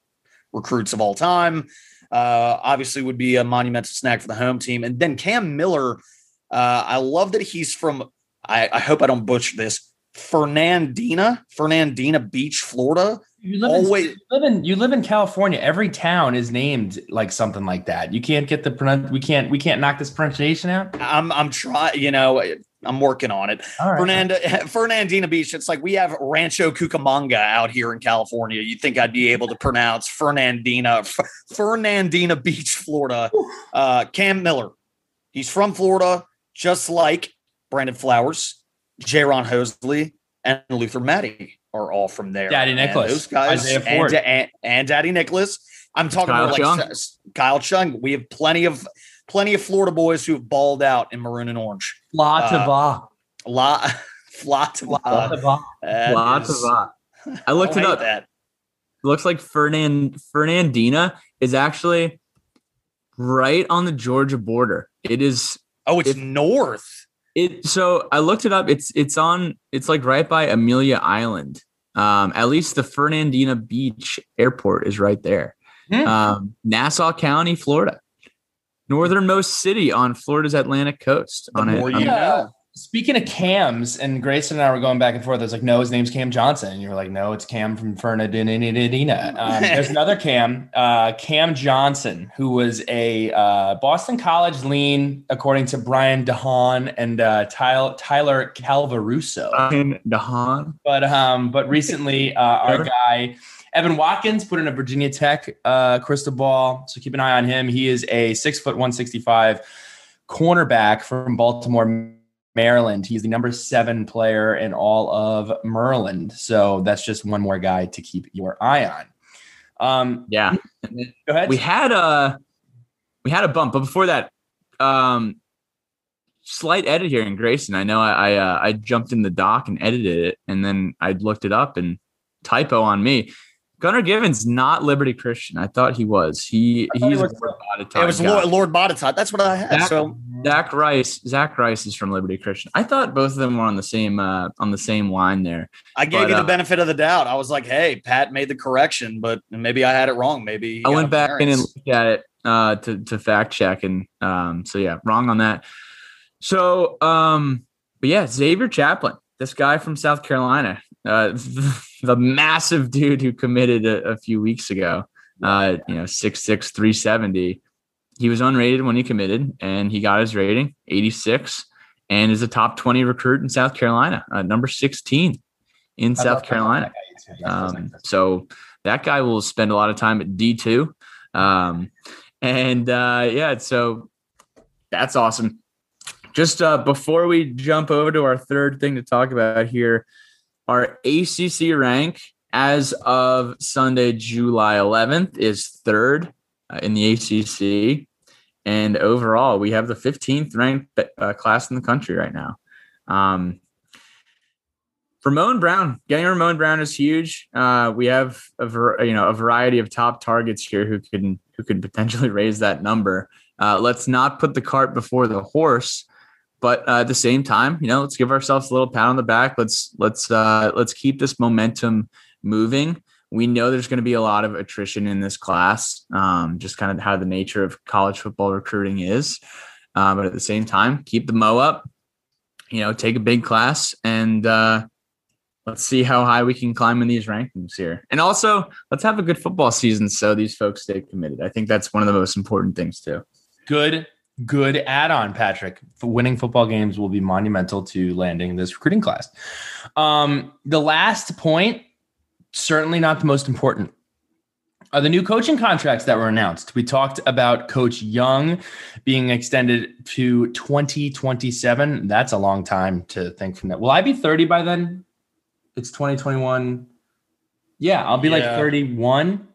recruits of all time. Uh, obviously, would be a monumental snag for the home team. And then Cam Miller, uh, I love that he's from, I, I hope I don't butcher this, Fernandina, Fernandina Beach, Florida. You live, Always, in, you live in you live in California. Every town is named like something like that. You can't get the we can't we can't knock this pronunciation out. I'm I'm trying. You know, I'm working on it. Right. Fernanda, Fernandina Beach. It's like we have Rancho Cucamonga out here in California. You'd think I'd be able to pronounce Fernandina, F- Fernandina Beach, Florida. Uh, Cam Miller. He's from Florida, just like Brandon Flowers, Jayron Hosley, and Luther Maddy are all from there. Dadi And Nicolas, those guys, Isaiah and, Ford. and, and Dadi Nicolas. I'm talking Kyle about like Chung. Kyle Chung. We have plenty of plenty of Florida boys who have balled out in maroon and orange. Lots Uh, of uh, A lot, lots of lots of uh. Of uh, I looked it up. That. looks like Fernand Fernandina is actually right on the Georgia border. It is Oh, it's If- north. it so I looked it up. It's it's on it's like right by Amelia Island. Um, at least the Fernandina Beach Airport is right there. Hmm. Um, Nassau County, Florida. Northernmost city on Florida's Atlantic coast. The on it. more on you it. know. Speaking of Cams, and Grayson and I were going back and forth. I was like, no, his name's Cam Johnson. And you were like, no, it's Cam from Fernandina. Um, there's another Cam, uh, Cam Johnson, who was a uh, Boston College lean, according to Brian DeHaan and uh, Tyler, Tyler Calvaruso. Ryan Dahan. But um, but recently, uh, our guy Evan Watkins put in a Virginia Tech uh, crystal ball, so keep an eye on him. He is a six foot one sixty five cornerback from Baltimore, Maryland. He's the number seven player in all of Maryland, so that's just one more guy to keep your eye on. Um, Yeah. go ahead. we had a we had a bump, but before that, um, slight edit here in Grayson. I know I I, uh, I jumped in the doc and edited it, and then I looked it up and typo on me. Gunnar Givens not Liberty Christian. I thought he was. He he's was Lord Botetourt It was guy. Lord, Lord Botetourt. That's what I had. That- so Zach Rice. Zach Rice is from Liberty Christian. I thought both of them were on the same uh, on the same line there. I gave But, you the uh, benefit of the doubt. I was like, hey, Pat made the correction, but maybe I had it wrong. Maybe I went back in and looked at it uh, to to fact check, and um, so yeah, wrong on that. So, um, but yeah, Xavier Chaplin, this guy from South Carolina, uh, the massive dude who committed a, a few weeks ago, uh, you know, six six three seventy. He was unrated when he committed, and he got his rating eighty six, and is a top twenty recruit in South Carolina, uh, number sixteen in I South Carolina. guy, too. Yeah, Um, so that guy will spend a lot of time at D2. Um, and uh, yeah, so that's awesome. Just uh, before we jump over to our third thing to talk about here, our ACC rank as of Sunday, July 11th, is third uh, in the ACC. And overall, we have the 15th ranked uh, class in the country right now. Um, Ramon Brown, getting Ramon Brown is huge. Uh, we have a var- you know a variety of top targets here who can who can potentially raise that number. Uh, let's not put the cart before the horse, but uh, at the same time, you know, let's give ourselves a little pat on the back. Let's let's uh, let's keep this momentum moving. We know there's going to be a lot of attrition in this class, um, just kind of how the nature of college football recruiting is. Uh, but at the same time, keep the mo up. You know, take a big class and uh, let's see how high we can climb in these rankings here. And also, let's have a good football season so these folks stay committed. I think that's one of the most important things too. good good add-on patrick. Winning football games will be monumental to landing this recruiting class. Um, the last point certainly not the most important are the new coaching contracts that were announced. We talked about coach young being extended to 2027 that's a long time to think from that. Will i be 30 by then? It's 2021 yeah i'll be like 31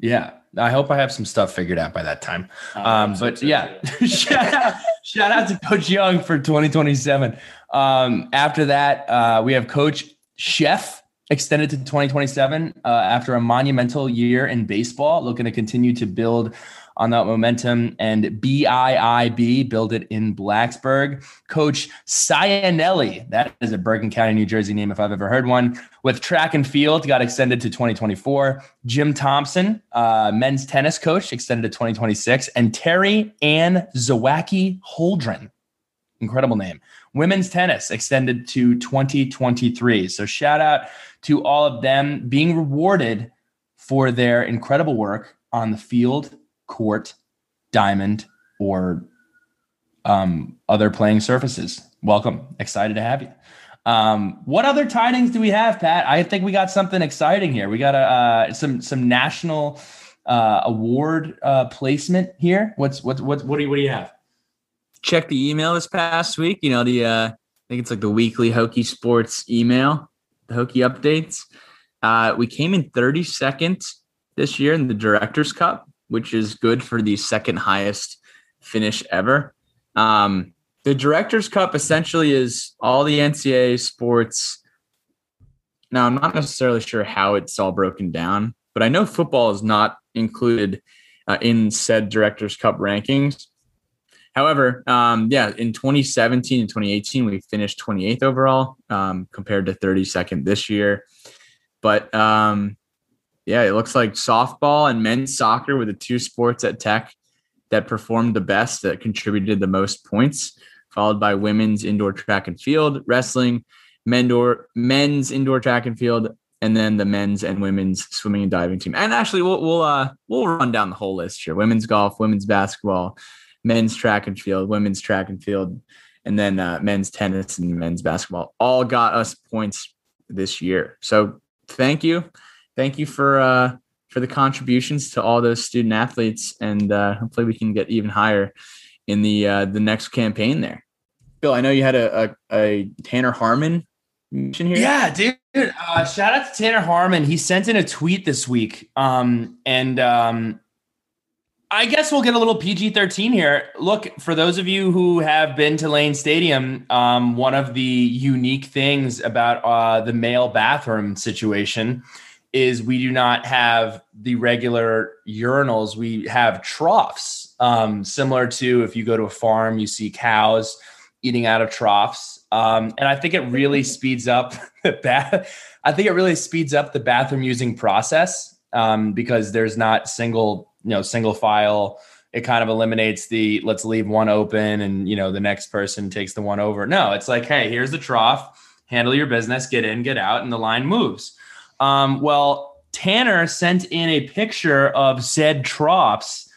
yeah i hope i have some stuff figured out by that time um, but yeah, shout out, shout out to Coach Young for 2027. Um, after that, uh, we have Coach Szefc extended to 2027 uh, after a monumental year in baseball, looking to continue to build on that momentum and BIIB, build it in Blacksburg. Coach Cianelli, that is a Bergen County, New Jersey name if I've ever heard one, with track and field, got extended to 2024. Jim Thompson, uh, men's tennis coach, extended to 2026. And Terry Ann Zawacki Holdren, incredible name. Women's tennis extended to 2023. So shout out to all of them being rewarded for their incredible work on the field, court, diamond, or um, other playing surfaces. Welcome. Excited to have you. Um, what other tidings do we have, Pat? I think we got something exciting here. We got a uh, some some national uh, award uh, placement here. What's what what what do you what do you have? Check the email this past week. You know the uh, I think it's like the weekly Hokie Sports email, the Hokie updates. Uh, we came in 32nd this year in the Directors Cup, which is good for the second highest finish ever. Um, the Directors Cup essentially is all the NCAA sports. Now, I'm not necessarily sure how it's all broken down, but I know football is not included uh, in said Directors Cup rankings. However, um, yeah, in 2017 and 2018, we finished 28th overall um, compared to 32nd this year. But um, yeah, it looks like softball and men's soccer were the two sports at Tech that performed the best, that contributed the most points, followed by women's indoor track and field, wrestling, men's indoor track and field, and then the men's and women's swimming and diving team. And actually, we'll we'll uh, we'll run down the whole list here: women's golf, women's basketball, men's track and field, women's track and field, and then uh, men's tennis and men's basketball. All got us points this year. So thank you, thank you for uh, for the contributions to all those student athletes, and uh, hopefully we can get even higher in the uh, the next campaign there. Bill, I know you had a, a, a Tanner Harmon mention here. Yeah, dude. Uh, shout out to Tanner Harmon. He sent in a tweet this week, um, and um, I guess we'll get a little PG 13 here. Look, for those of you who have been to Lane Stadium, um, one of the unique things about uh, the male bathroom situation is we do not have the regular urinals. We have troughs, um, similar to if you go to a farm, you see cows eating out of troughs. Um, and I think it really speeds up the bath. I think it really speeds up the bathroom using process um, because there's not single, you know, single file. It kind of eliminates the let's leave one open and you know the next person takes the one over. No, it's like, hey, here's the trough. Handle your business. Get in, get out, and the line moves. Um, well, Tanner sent in a picture of said troughs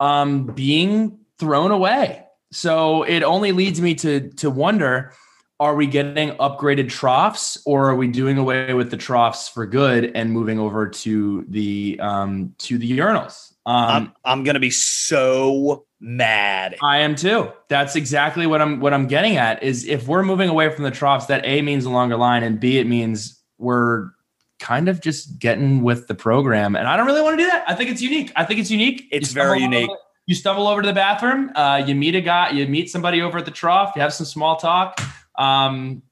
um, being thrown away. So it only leads me to to wonder are we getting upgraded troughs or are we doing away with the troughs for good and moving over to the um to the urinals? Um i'm, I'm gonna be so mad. I am too. That's exactly what i'm what i'm getting at is if we're moving away from the troughs that a means a longer line and b it means we're kind of just getting with the program and i don't really want to do that i think it's unique i think it's unique it's very unique you stumble over to the bathroom uh, you meet a guy you meet somebody over at the trough you have some small talk um,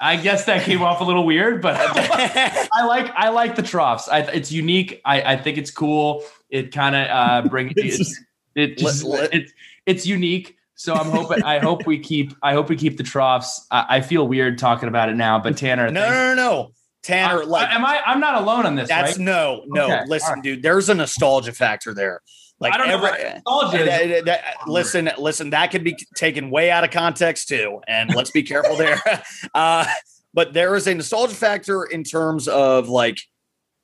I guess that came off a little weird, but I like I like the troughs. I, it's unique. I, I think it's cool. It kind of uh, brings it's, it just, it's it's unique. So I'm hoping I hope we keep I hope we keep the troughs. I, I feel weird talking about it now, but Tanner, no, no, no, no, Tanner, I, like, am I? I'm not alone on this. That's right? no, no. Okay. Listen, right. dude, there's a nostalgia factor there. Like I don't every, know that, that, listen, listen, that could be taken way out of context too, and let's be careful there. Uh, but there is a nostalgia factor in terms of like,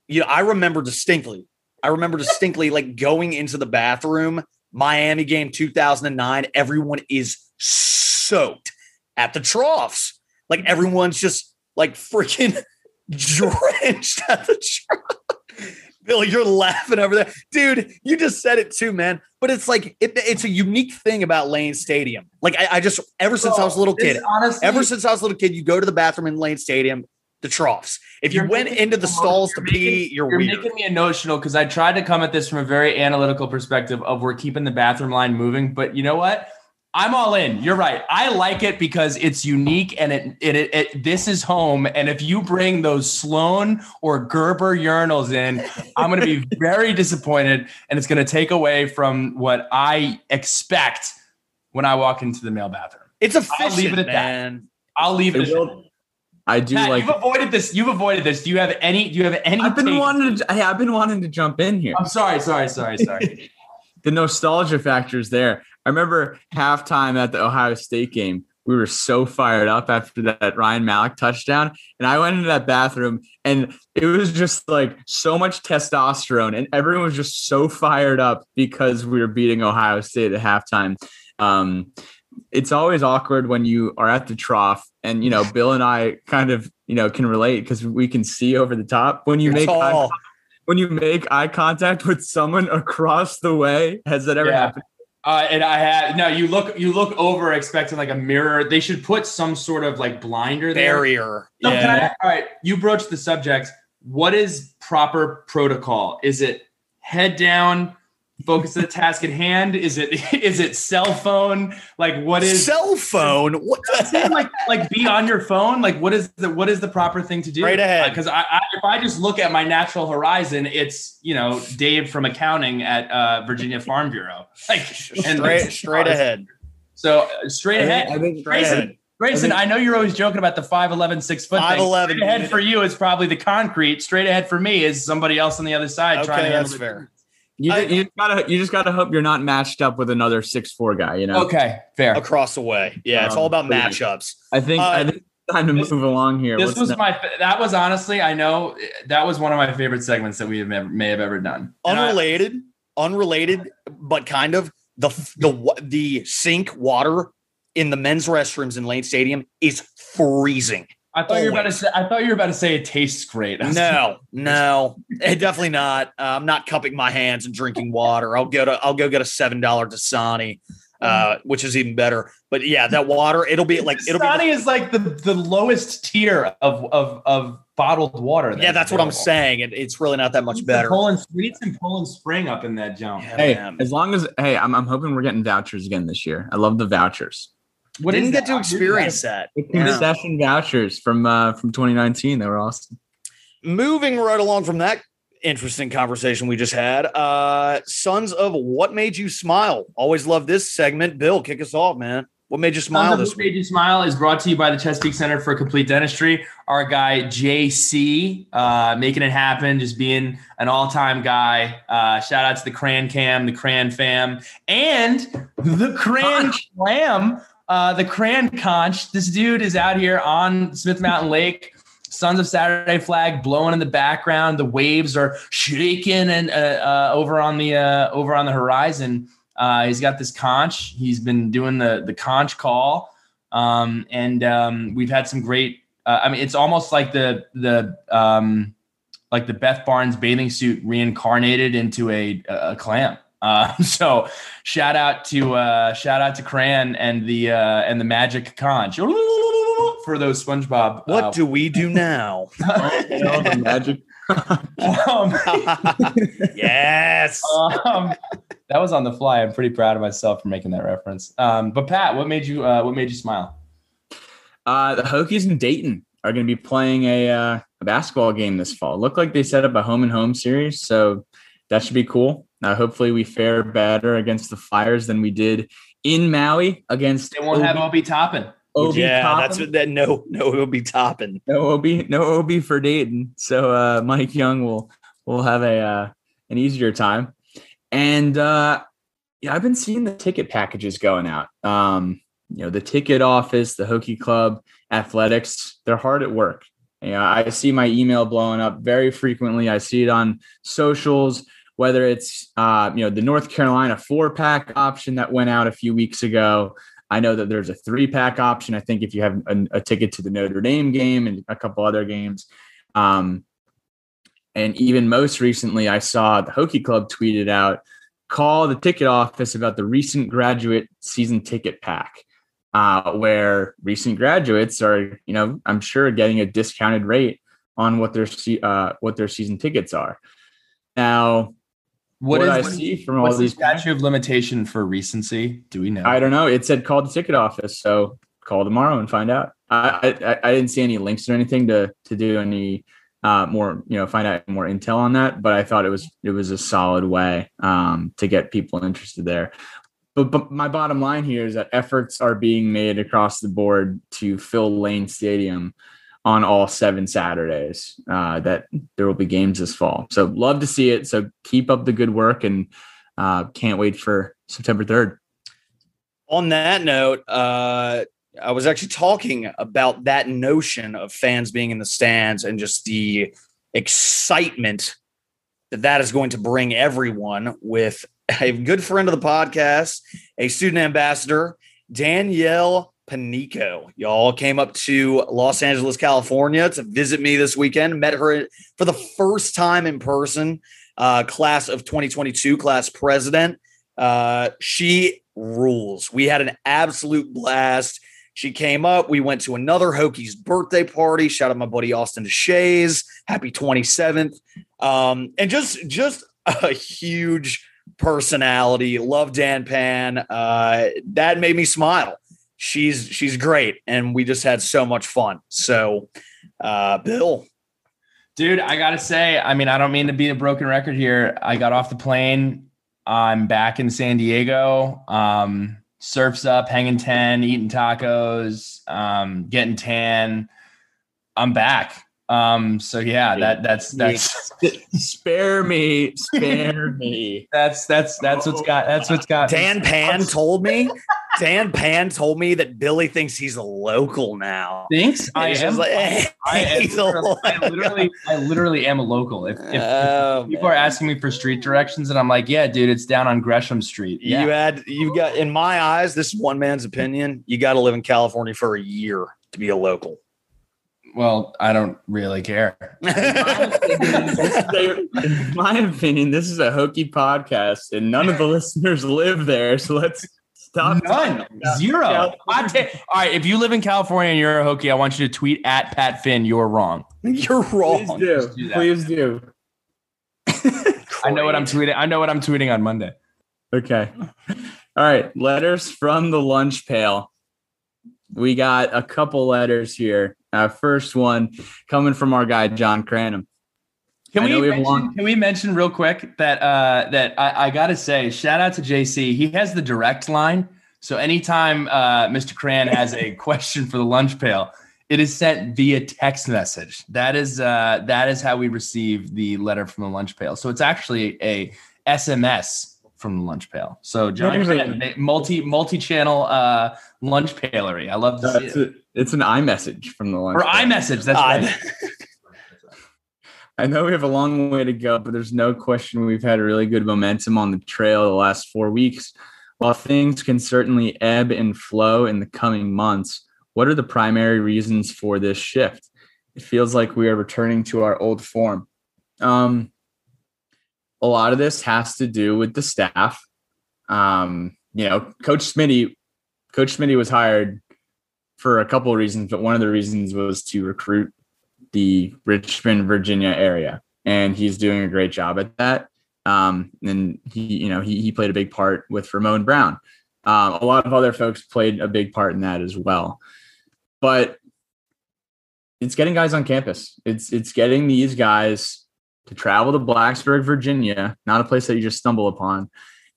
you know, I remember distinctly. I remember distinctly like going into the bathroom, Miami game 2009. Everyone is soaked at the troughs. Like everyone's just like freaking drenched at the trough. Bill, you're laughing over there. Dude, you just said it too, man. But it's like, it, it's a unique thing about Lane Stadium. Like, I, I just, ever since Bro, I was a little kid, honestly, ever since I was a little kid, you go to the bathroom in Lane Stadium, the troughs. If you went into the stalls to making, pee, you're, you're weird. making me emotional because I tried to come at this from a very analytical perspective of we're keeping the bathroom line moving. But you know what? I'm all in. You're right. I like it because it's unique and it, it, it, it, this is home. And if you bring those Sloan or Gerber urinals in, I'm going to be very disappointed and it's going to take away from what I expect when I walk into the male bathroom. It's efficient, I'll leave it at man. that. I'll leave it, at I do Pat, like. You've avoided this. You've avoided this. Do you have any? Do you have any? I've been take? wanting to. I've been wanting to jump in here. I'm sorry. Sorry. Sorry. Sorry. the nostalgia factor is there. I remember halftime at the Ohio State game. We were so fired up after that Ryan Mallett touchdown. And I went into that bathroom and it was just like so much testosterone. And everyone was just so fired up because we were beating Ohio State at halftime. Um, it's always awkward when you are at the trough and you know bill and i kind of you know can relate because we can see over the top when you You're make when you make eye contact with someone across the way has that ever yeah. happened uh, and I had no. You look, you look over expecting like a mirror. They should put some sort of like blinder barrier. No, yeah. I, all right, you broached the subject. what is proper protocol? Is it head down, focus on the task at hand? Is it is it cell phone? Like what is cell phone? What the like like be on your phone? Like what is the what is the proper thing to do? Straight ahead. Because I, I if I just look at my natural horizon, it's you know Dave from accounting at uh, Virginia Farm Bureau. Like and straight straight ahead. So uh, straight ahead. I think Straight Grayson, ahead. Grayson, I I, know you're always joking about the 5'11, six foot thing. 5'11, Straight ahead for you is probably the concrete. Straight ahead for me is somebody else on the other side trying Okay, to that's handle fair. You, I- you just gotta you just gotta hope you're not matched up with another six four guy. You know. Okay, fair. Across the way. Yeah, it's all about Um, matchups. I think Uh, I think it's time to this- move along here. This What's was next? my that was honestly I know that was one of my favorite segments that we have ever, may have ever done. And I- Unrelated, unrelated, but kind of the the the sink water in the men's restrooms in Lane Stadium is freezing. I, thought you were about to say I thought you were about to say it tastes great. I was No, no, definitely not. Uh, I'm not cupping my hands and drinking water. I'll go to I'll go get a seven dollar Dasani, uh, which is even better. But yeah, that water it'll be like it'll be Dasani is like the, the lowest tier of, of of bottled water. yeah. That's what I'm saying. It, it's really not that much better. Poland, we need some Poland Spring up in that jump. Yeah, Hey, man. as long as hey, I'm, I'm hoping we're getting vouchers again this year. I love the vouchers. What Didn't get that? to experience that. The Yeah. concession vouchers from uh, from 2019. They were awesome. moving right along from that interesting conversation we just had uh sons of what made you smile always love this segment bill kick us off man what made you smile Sons of this What week Made You Smile is brought to you by the Chesapeake Center for Complete Dentistry. Our guy JC, uh, making it happen, just being an all-time guy. Uh, shout out to the Cran Cam, the Cran Fam, and the Cran Clam, uh, the Cran Conch. This dude is out here on Smith Mountain Lake. Sons of Saturday flag blowing in the background. The waves are shaking and uh, uh, over on the uh, over on the horizon. Uh, he's got this conch. He's been doing the the conch call, um, and um, we've had some great. Uh, I mean, it's almost like the the um, like the Beth Barnes bathing suit reincarnated into a a clam. Uh, so shout out to uh, shout out to Cran and the uh, and the magic conch for those SpongeBob. what uh, do we do now You know, the magic. um, yes um, that was on the fly. I'm pretty proud of myself for making that reference. Um, but Pat, what made you uh, what made you smile? Uh, the Hokies in Dayton are going to be playing a, uh, a basketball game this fall. Look like they set up a home and home series, so that should be cool. Uh, hopefully, we fare better against the Flyers than we did in Maui against. They won't have Obi- Obi Toppin. Obi yeah Toppin. that's what that no no it'll be topping no OB, no OB for Dayton. So uh, Mike Young will will have a uh, an easier time. And uh, yeah, I've been seeing the ticket packages going out. Um, you know, the ticket office, the Hokie Club, athletics, they're hard at work. You know, I see my email blowing up very frequently. I see it on socials, whether it's uh, you know the North Carolina four pack option that went out a few weeks ago. I know that there's a three pack option. I think if you have a, a ticket to the Notre Dame game and a couple other games. Um, and even most recently, I saw the Hokie Club tweeted out, call the ticket office about the recent graduate season ticket pack, uh, where recent graduates are, you know, I'm sure getting a discounted rate on what their uh, what their season tickets are. Now, What what, is I see from all What's the these statute of limitation for recency? Do we know? I don't know. It said call the ticket office, so call tomorrow and find out. I I, I didn't see any links or anything to to do any uh, more, you know, find out more intel on that. But I thought it was it was a solid way um, to get people interested there. But, but my bottom line here is that efforts are being made across the board to fill Lane Stadium on all seven Saturdays. Uh, that there will be games this fall. So love to see it. So keep up the good work and uh, can't wait for September third. on that note, uh, I was actually talking about that notion of fans being in the stands and just the excitement that that is going to bring everyone with a good friend of the podcast, a student ambassador, Danielle Panico. Y'all came up to Los Angeles, California to visit me this weekend. Met her for the first time in person, uh, class of 2022, class president. Uh, she rules. We had an absolute blast. She came up. We went to another Hokies birthday party. Shout out my buddy Austin DeShays. Happy 27th. Um, and just just a huge personality. Love Dan Pan. Uh, that made me smile. She's she's great, and we just had so much fun. So, uh, Bill, Dude, I gotta say, I mean, I don't mean to be a broken record here. I got off the plane. I'm back in San Diego. Um, surfs up, hanging 10, eating tacos, um, getting tan. I'm back. Um, so yeah, that that's that's spare me, spare me. that's that's that's what's got that's what's got Dan Pan told me. Dan Pan told me that Billy thinks he's a local now. thinks I am. just like, I, am a literally, I local. literally, I literally am a local. If, if, Oh, people are asking me for street directions, and I'm like, yeah, dude, it's down on Gresham Street. Yeah, You had you got in my eyes, this is one man's opinion. You got to live in California for a year to be a local. well, I don't really care. In my opinion, this is a hokey podcast, and none of the listeners live there. So let's stop. None, zero. Yeah. Ta- all right, if you live in California and you're a Hokie, I want you to tweet at Pat Finn. You're wrong. You're Please wrong. do. do. Please do. I know what I'm tweeting. I know what I'm tweeting on Monday. Okay. All right. Letters from the lunch pail. We got a couple letters here. Our first one coming from our guy John Cranham. Can we, we mention, can we mention real quick that uh, that I, I got to say, shout out to JC. He has the direct line. So anytime uh, Mr. Cran has a question for the lunch pail, it is sent via text message. That is uh, that is how we receive the letter from the lunch pail. So it's actually a SMS from the lunch pail. So John Really? Multi multi channel uh, lunch pailery. I love to see That's it. a, it's an iMessage from the lunch Or pail. iMessage. That's Ah, right. I know we have a long way to go, but there's no question we've had really good momentum on the trail the last four weeks. While things can certainly ebb and flow in the coming months, what are the primary reasons for this shift? It feels like we are returning to our old form. Um, a lot of this has to do with the staff. Um, you know, Coach Smitty, Coach Smitty was hired for a couple of reasons, but one of the reasons was to recruit the Richmond, Virginia area, and he's doing a great job at that. Um, and he, you know, he he played a big part with Ramon Brown. Um, a lot of other folks played a big part in that as well. But it's getting guys on campus. It's it's getting these guys to travel to Blacksburg, Virginia, not a place that you just stumble upon,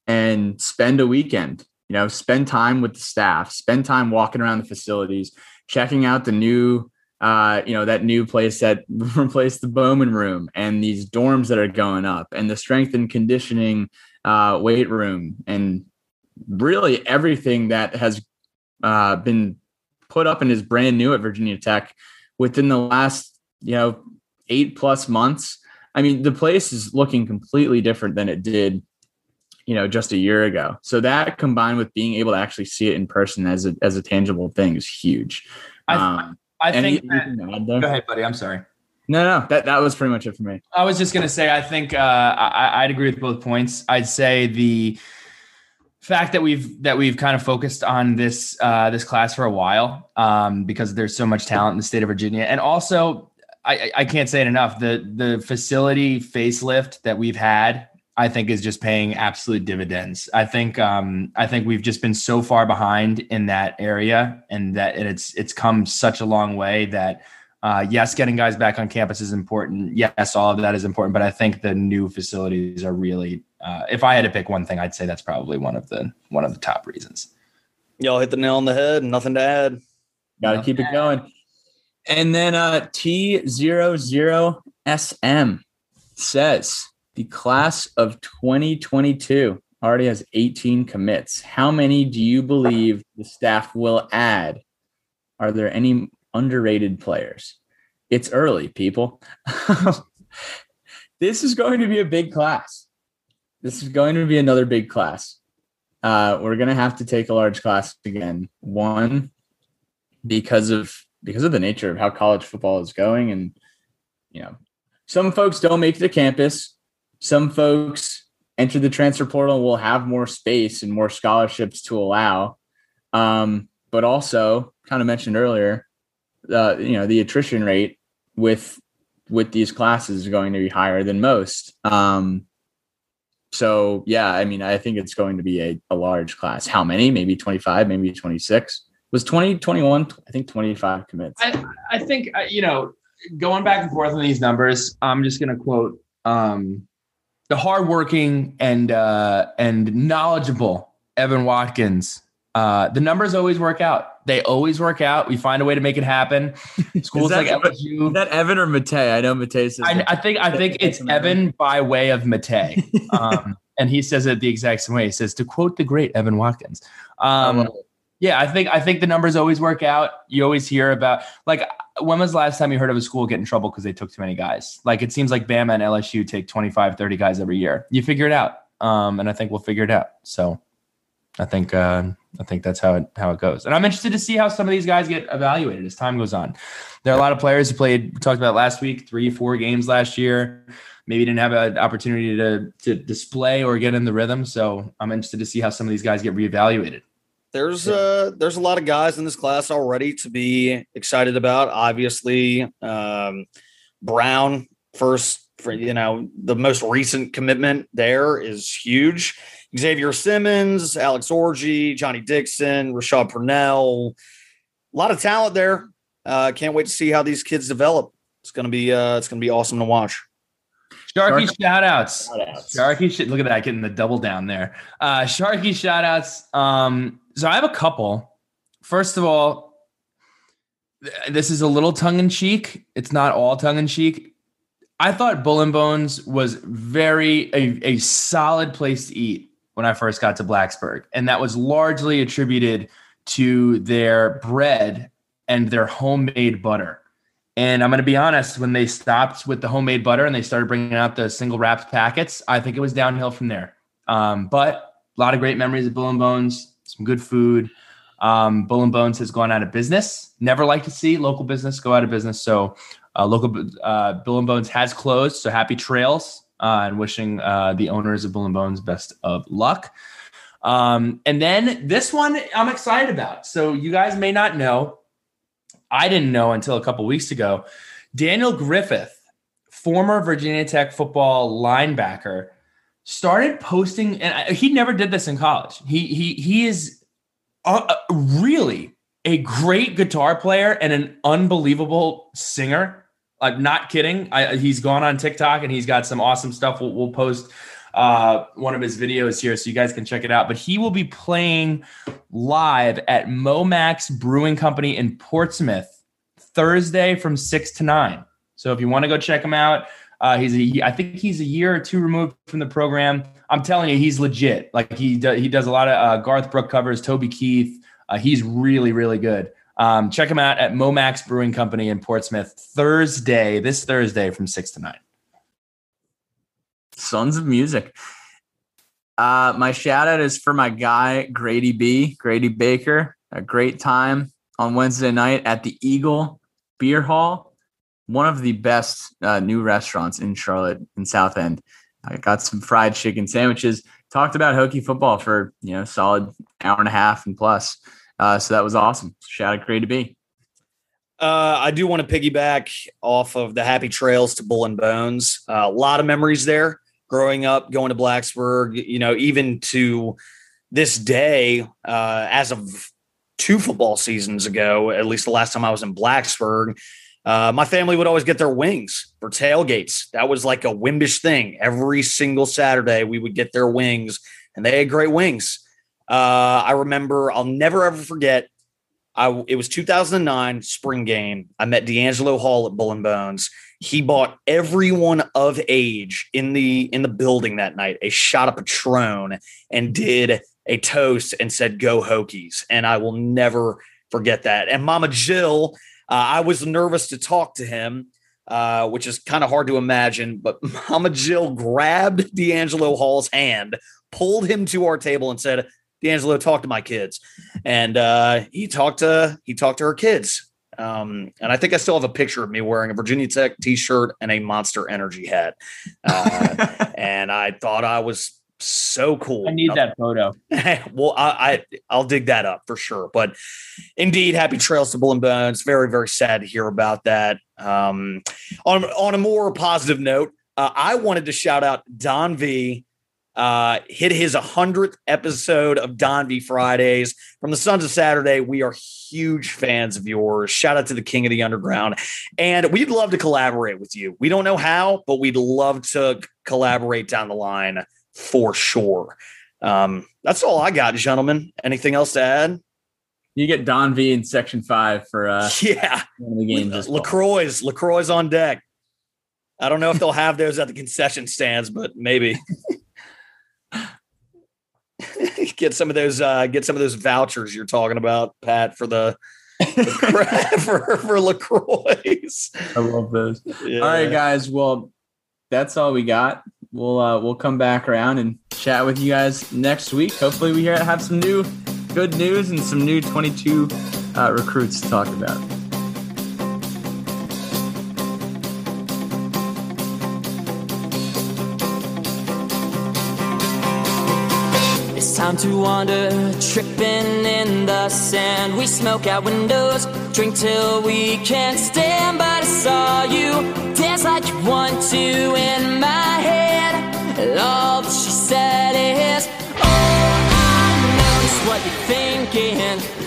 and spend a weekend. You know, spend time with the staff, spend time walking around the facilities, checking out the new uh, you know, that new place that replaced the Bowman room and these dorms that are going up and the strength and conditioning uh, weight room and really everything that has uh, been put up and is brand new at Virginia Tech within the last, you know, eight plus months. I mean, the place is looking completely different than it did, you know, just a year ago. So that combined with being able to actually see it in person as a, as a tangible thing is huge. I, Um, I any- think. That, anything to add there? go ahead, buddy. I'm sorry. No, no, that that was pretty much it for me. I was just gonna say, I think uh, I, I'd agree with both points. I'd say the fact that we've that we've kind of focused on this uh, this class for a while um, because there's so much talent in the state of Virginia, and also I, I- I can't say it enough. The the facility facelift that we've had, I think, is just paying absolute dividends. I think um, I think we've just been so far behind in that area, and that and it's it's come such a long way that uh, yes, getting guys back on campus is important. Yes, all of that is important. But I think the new facilities are really. Uh, if I had to pick one thing, I'd say that's probably one of the one of the top reasons. Y'all hit the nail on the head. Nothing to add. Got to keep it going. And then uh, T00SM says the class of 2022 already has 18 commits. How many do you believe the staff will add? Are there any underrated players? It's early, people. this is going to be a big class. This is going to be another big class. Uh, we're going to have to take a large class again. One, because of because of the nature of how college football is going and you know some folks don't make the campus some folks enter the transfer portal and will have more space and more scholarships to allow um, but also kind of mentioned earlier, uh, you know, the attrition rate with with these classes is going to be higher than most. Um, so yeah, I mean, I think it's going to be a, a large class. How many? Maybe 25, maybe 26. Was 2021, I think 25 commits. I, I think, uh, you know, going back and forth on these numbers, I'm just going to quote um, the hardworking and uh, and knowledgeable Evan Watkins. Uh, the numbers always work out. They always work out. We find a way to make it happen. Schools that- like LSU. Is that Evan or Matei? I know Matei says I, I think I think it's Evan by way of Matei, um, and he says it the exact same way. He says to quote the great Evan Watkins. Um, yeah, I think I think the numbers always work out. You always hear about like when was the last time you heard of a school get in trouble because they took too many guys? Like it seems like Bama and LSU take 25, 30 guys every year. You figure it out. Um, and I think we'll figure it out. So I think uh, I think that's how it how it goes. And I'm interested to see how some of these guys get evaluated as time goes on. There are a lot of players who played we talked about last week, three, four games last year. Maybe didn't have an opportunity to to display or get in the rhythm. So I'm interested to see how some of these guys get reevaluated. There's uh there's a lot of guys in this class already to be excited about. Obviously, um, Brown first for you know the most recent commitment there is huge. Xavier Simmons, Alex Orgy, Johnny Dixon, Rashad Purnell, a lot of talent there. Uh, can't wait to see how these kids develop. It's gonna be uh, it's gonna be awesome to watch. Sharky shout outs. Shout-outs. Sharky shit. Look at that, getting the double down there. Uh Sharky shout outs. Um, so I have a couple. First of all, this is a little tongue in cheek. It's not all tongue in cheek. I thought Bull and Bones was very a, a solid place to eat when I first got to Blacksburg. And that was largely attributed to their bread and their homemade butter. And I'm going to be honest, when they stopped with the homemade butter and they started bringing out the single wrapped packets, I think it was downhill from there. Um, but a lot of great memories of Bull and Bones, some good food. Um, Bull and Bones has gone out of business. Never like to see local business go out of business. So, uh, local uh, Bull and Bones has closed. So, happy trails uh, and wishing uh, the owners of Bull and Bones best of luck. Um, and then this one I'm excited about. So, you guys may not know, I didn't know until a couple weeks ago. Daniel Griffith, former Virginia Tech football linebacker, started posting, and I- he never did this in college. He he he is uh, uh, really a great guitar player and an unbelievable singer. I'm not kidding. I, he's gone on TikTok and he's got some awesome stuff. We'll, we'll post uh, one of his videos here so you guys can check it out. But he will be playing live at Momax Brewing Company in Portsmouth Thursday from six to nine. So if you want to go check him out, uh, he's a, I think he's a year or two removed from the program. I'm telling you, he's legit. Like he does, he does a lot of uh, Garth Brooks covers, Toby Keith. Uh, he's really, really good. Um, check him out at Momax Brewing Company in Portsmouth Thursday, this Thursday from six to nine. Sons of Music. Uh, my shout out is for my guy Grady B, Grady Baker. A great time on Wednesday night at the Eagle Beer Hall, one of the best uh, new restaurants in Charlotte in South End. I got some fried chicken sandwiches. Talked about Hokie football for you know solid hour and a half and plus. Uh, so that was awesome. Shout out Grady B. Uh, I do want to piggyback off of the happy trails to Bull and Bones. Uh, a lot of memories there growing up, going to Blacksburg, you know, even to this day, uh, as of two football seasons ago, at least the last time I was in Blacksburg, uh, my family would always get their wings for tailgates. That was like a Wimbish thing. Every single Saturday, we would get their wings, and they had great wings. Uh, I remember, I'll never ever forget I it was 2009 spring game. I met DeAngelo Hall at Bull and Bones. He bought everyone of age in the in the building that night a shot of Patron and did a toast and said "Go Hokies." And I will never forget that. And Mama Jill, I was nervous to talk to him, uh, which is kind of hard to imagine. But Mama Jill grabbed DeAngelo Hall's hand, pulled him to our table, and said, DeAngelo, talk to my kids. And uh, he talked to he talked to her kids. Um, and I think I still have a picture of me wearing a Virginia Tech t-shirt and a Monster Energy hat. Uh, and I thought I was So cool. I need that photo. well, I, I I'll dig that up for sure. But indeed, happy trails to Bull and Bones. Very very sad to hear about that. Um, on on a more positive note, uh, I wanted to shout out Don V. Uh, hit his 100th episode of Don V Fridays from the Sons of Saturday. We are huge fans of yours. Shout out to the King of the Underground. And we'd love to collaborate with you. We don't know how, but we'd love to collaborate down the line for sure. Um, that's all I got, gentlemen. Anything else to add? You get Don V in section five for uh yeah one of the games. this fall. Lacroix, Lacroix on deck. I don't know if they'll have those at the concession stands, but maybe get some of those. Uh, get some of those vouchers you're talking about, Pat, for the for for Lacroix. I love those. Yeah. All right, guys. Well, that's all we got. We'll uh, we'll come back around and chat with you guys next week. Hopefully, we have some new good news and some new 22 uh, recruits to talk about. Time to wander, tripping in the sand. We smoke out windows, drink till we can't stand. But I saw you dance like you want to in my head. And all that she said is, Oh, I know what you're thinking.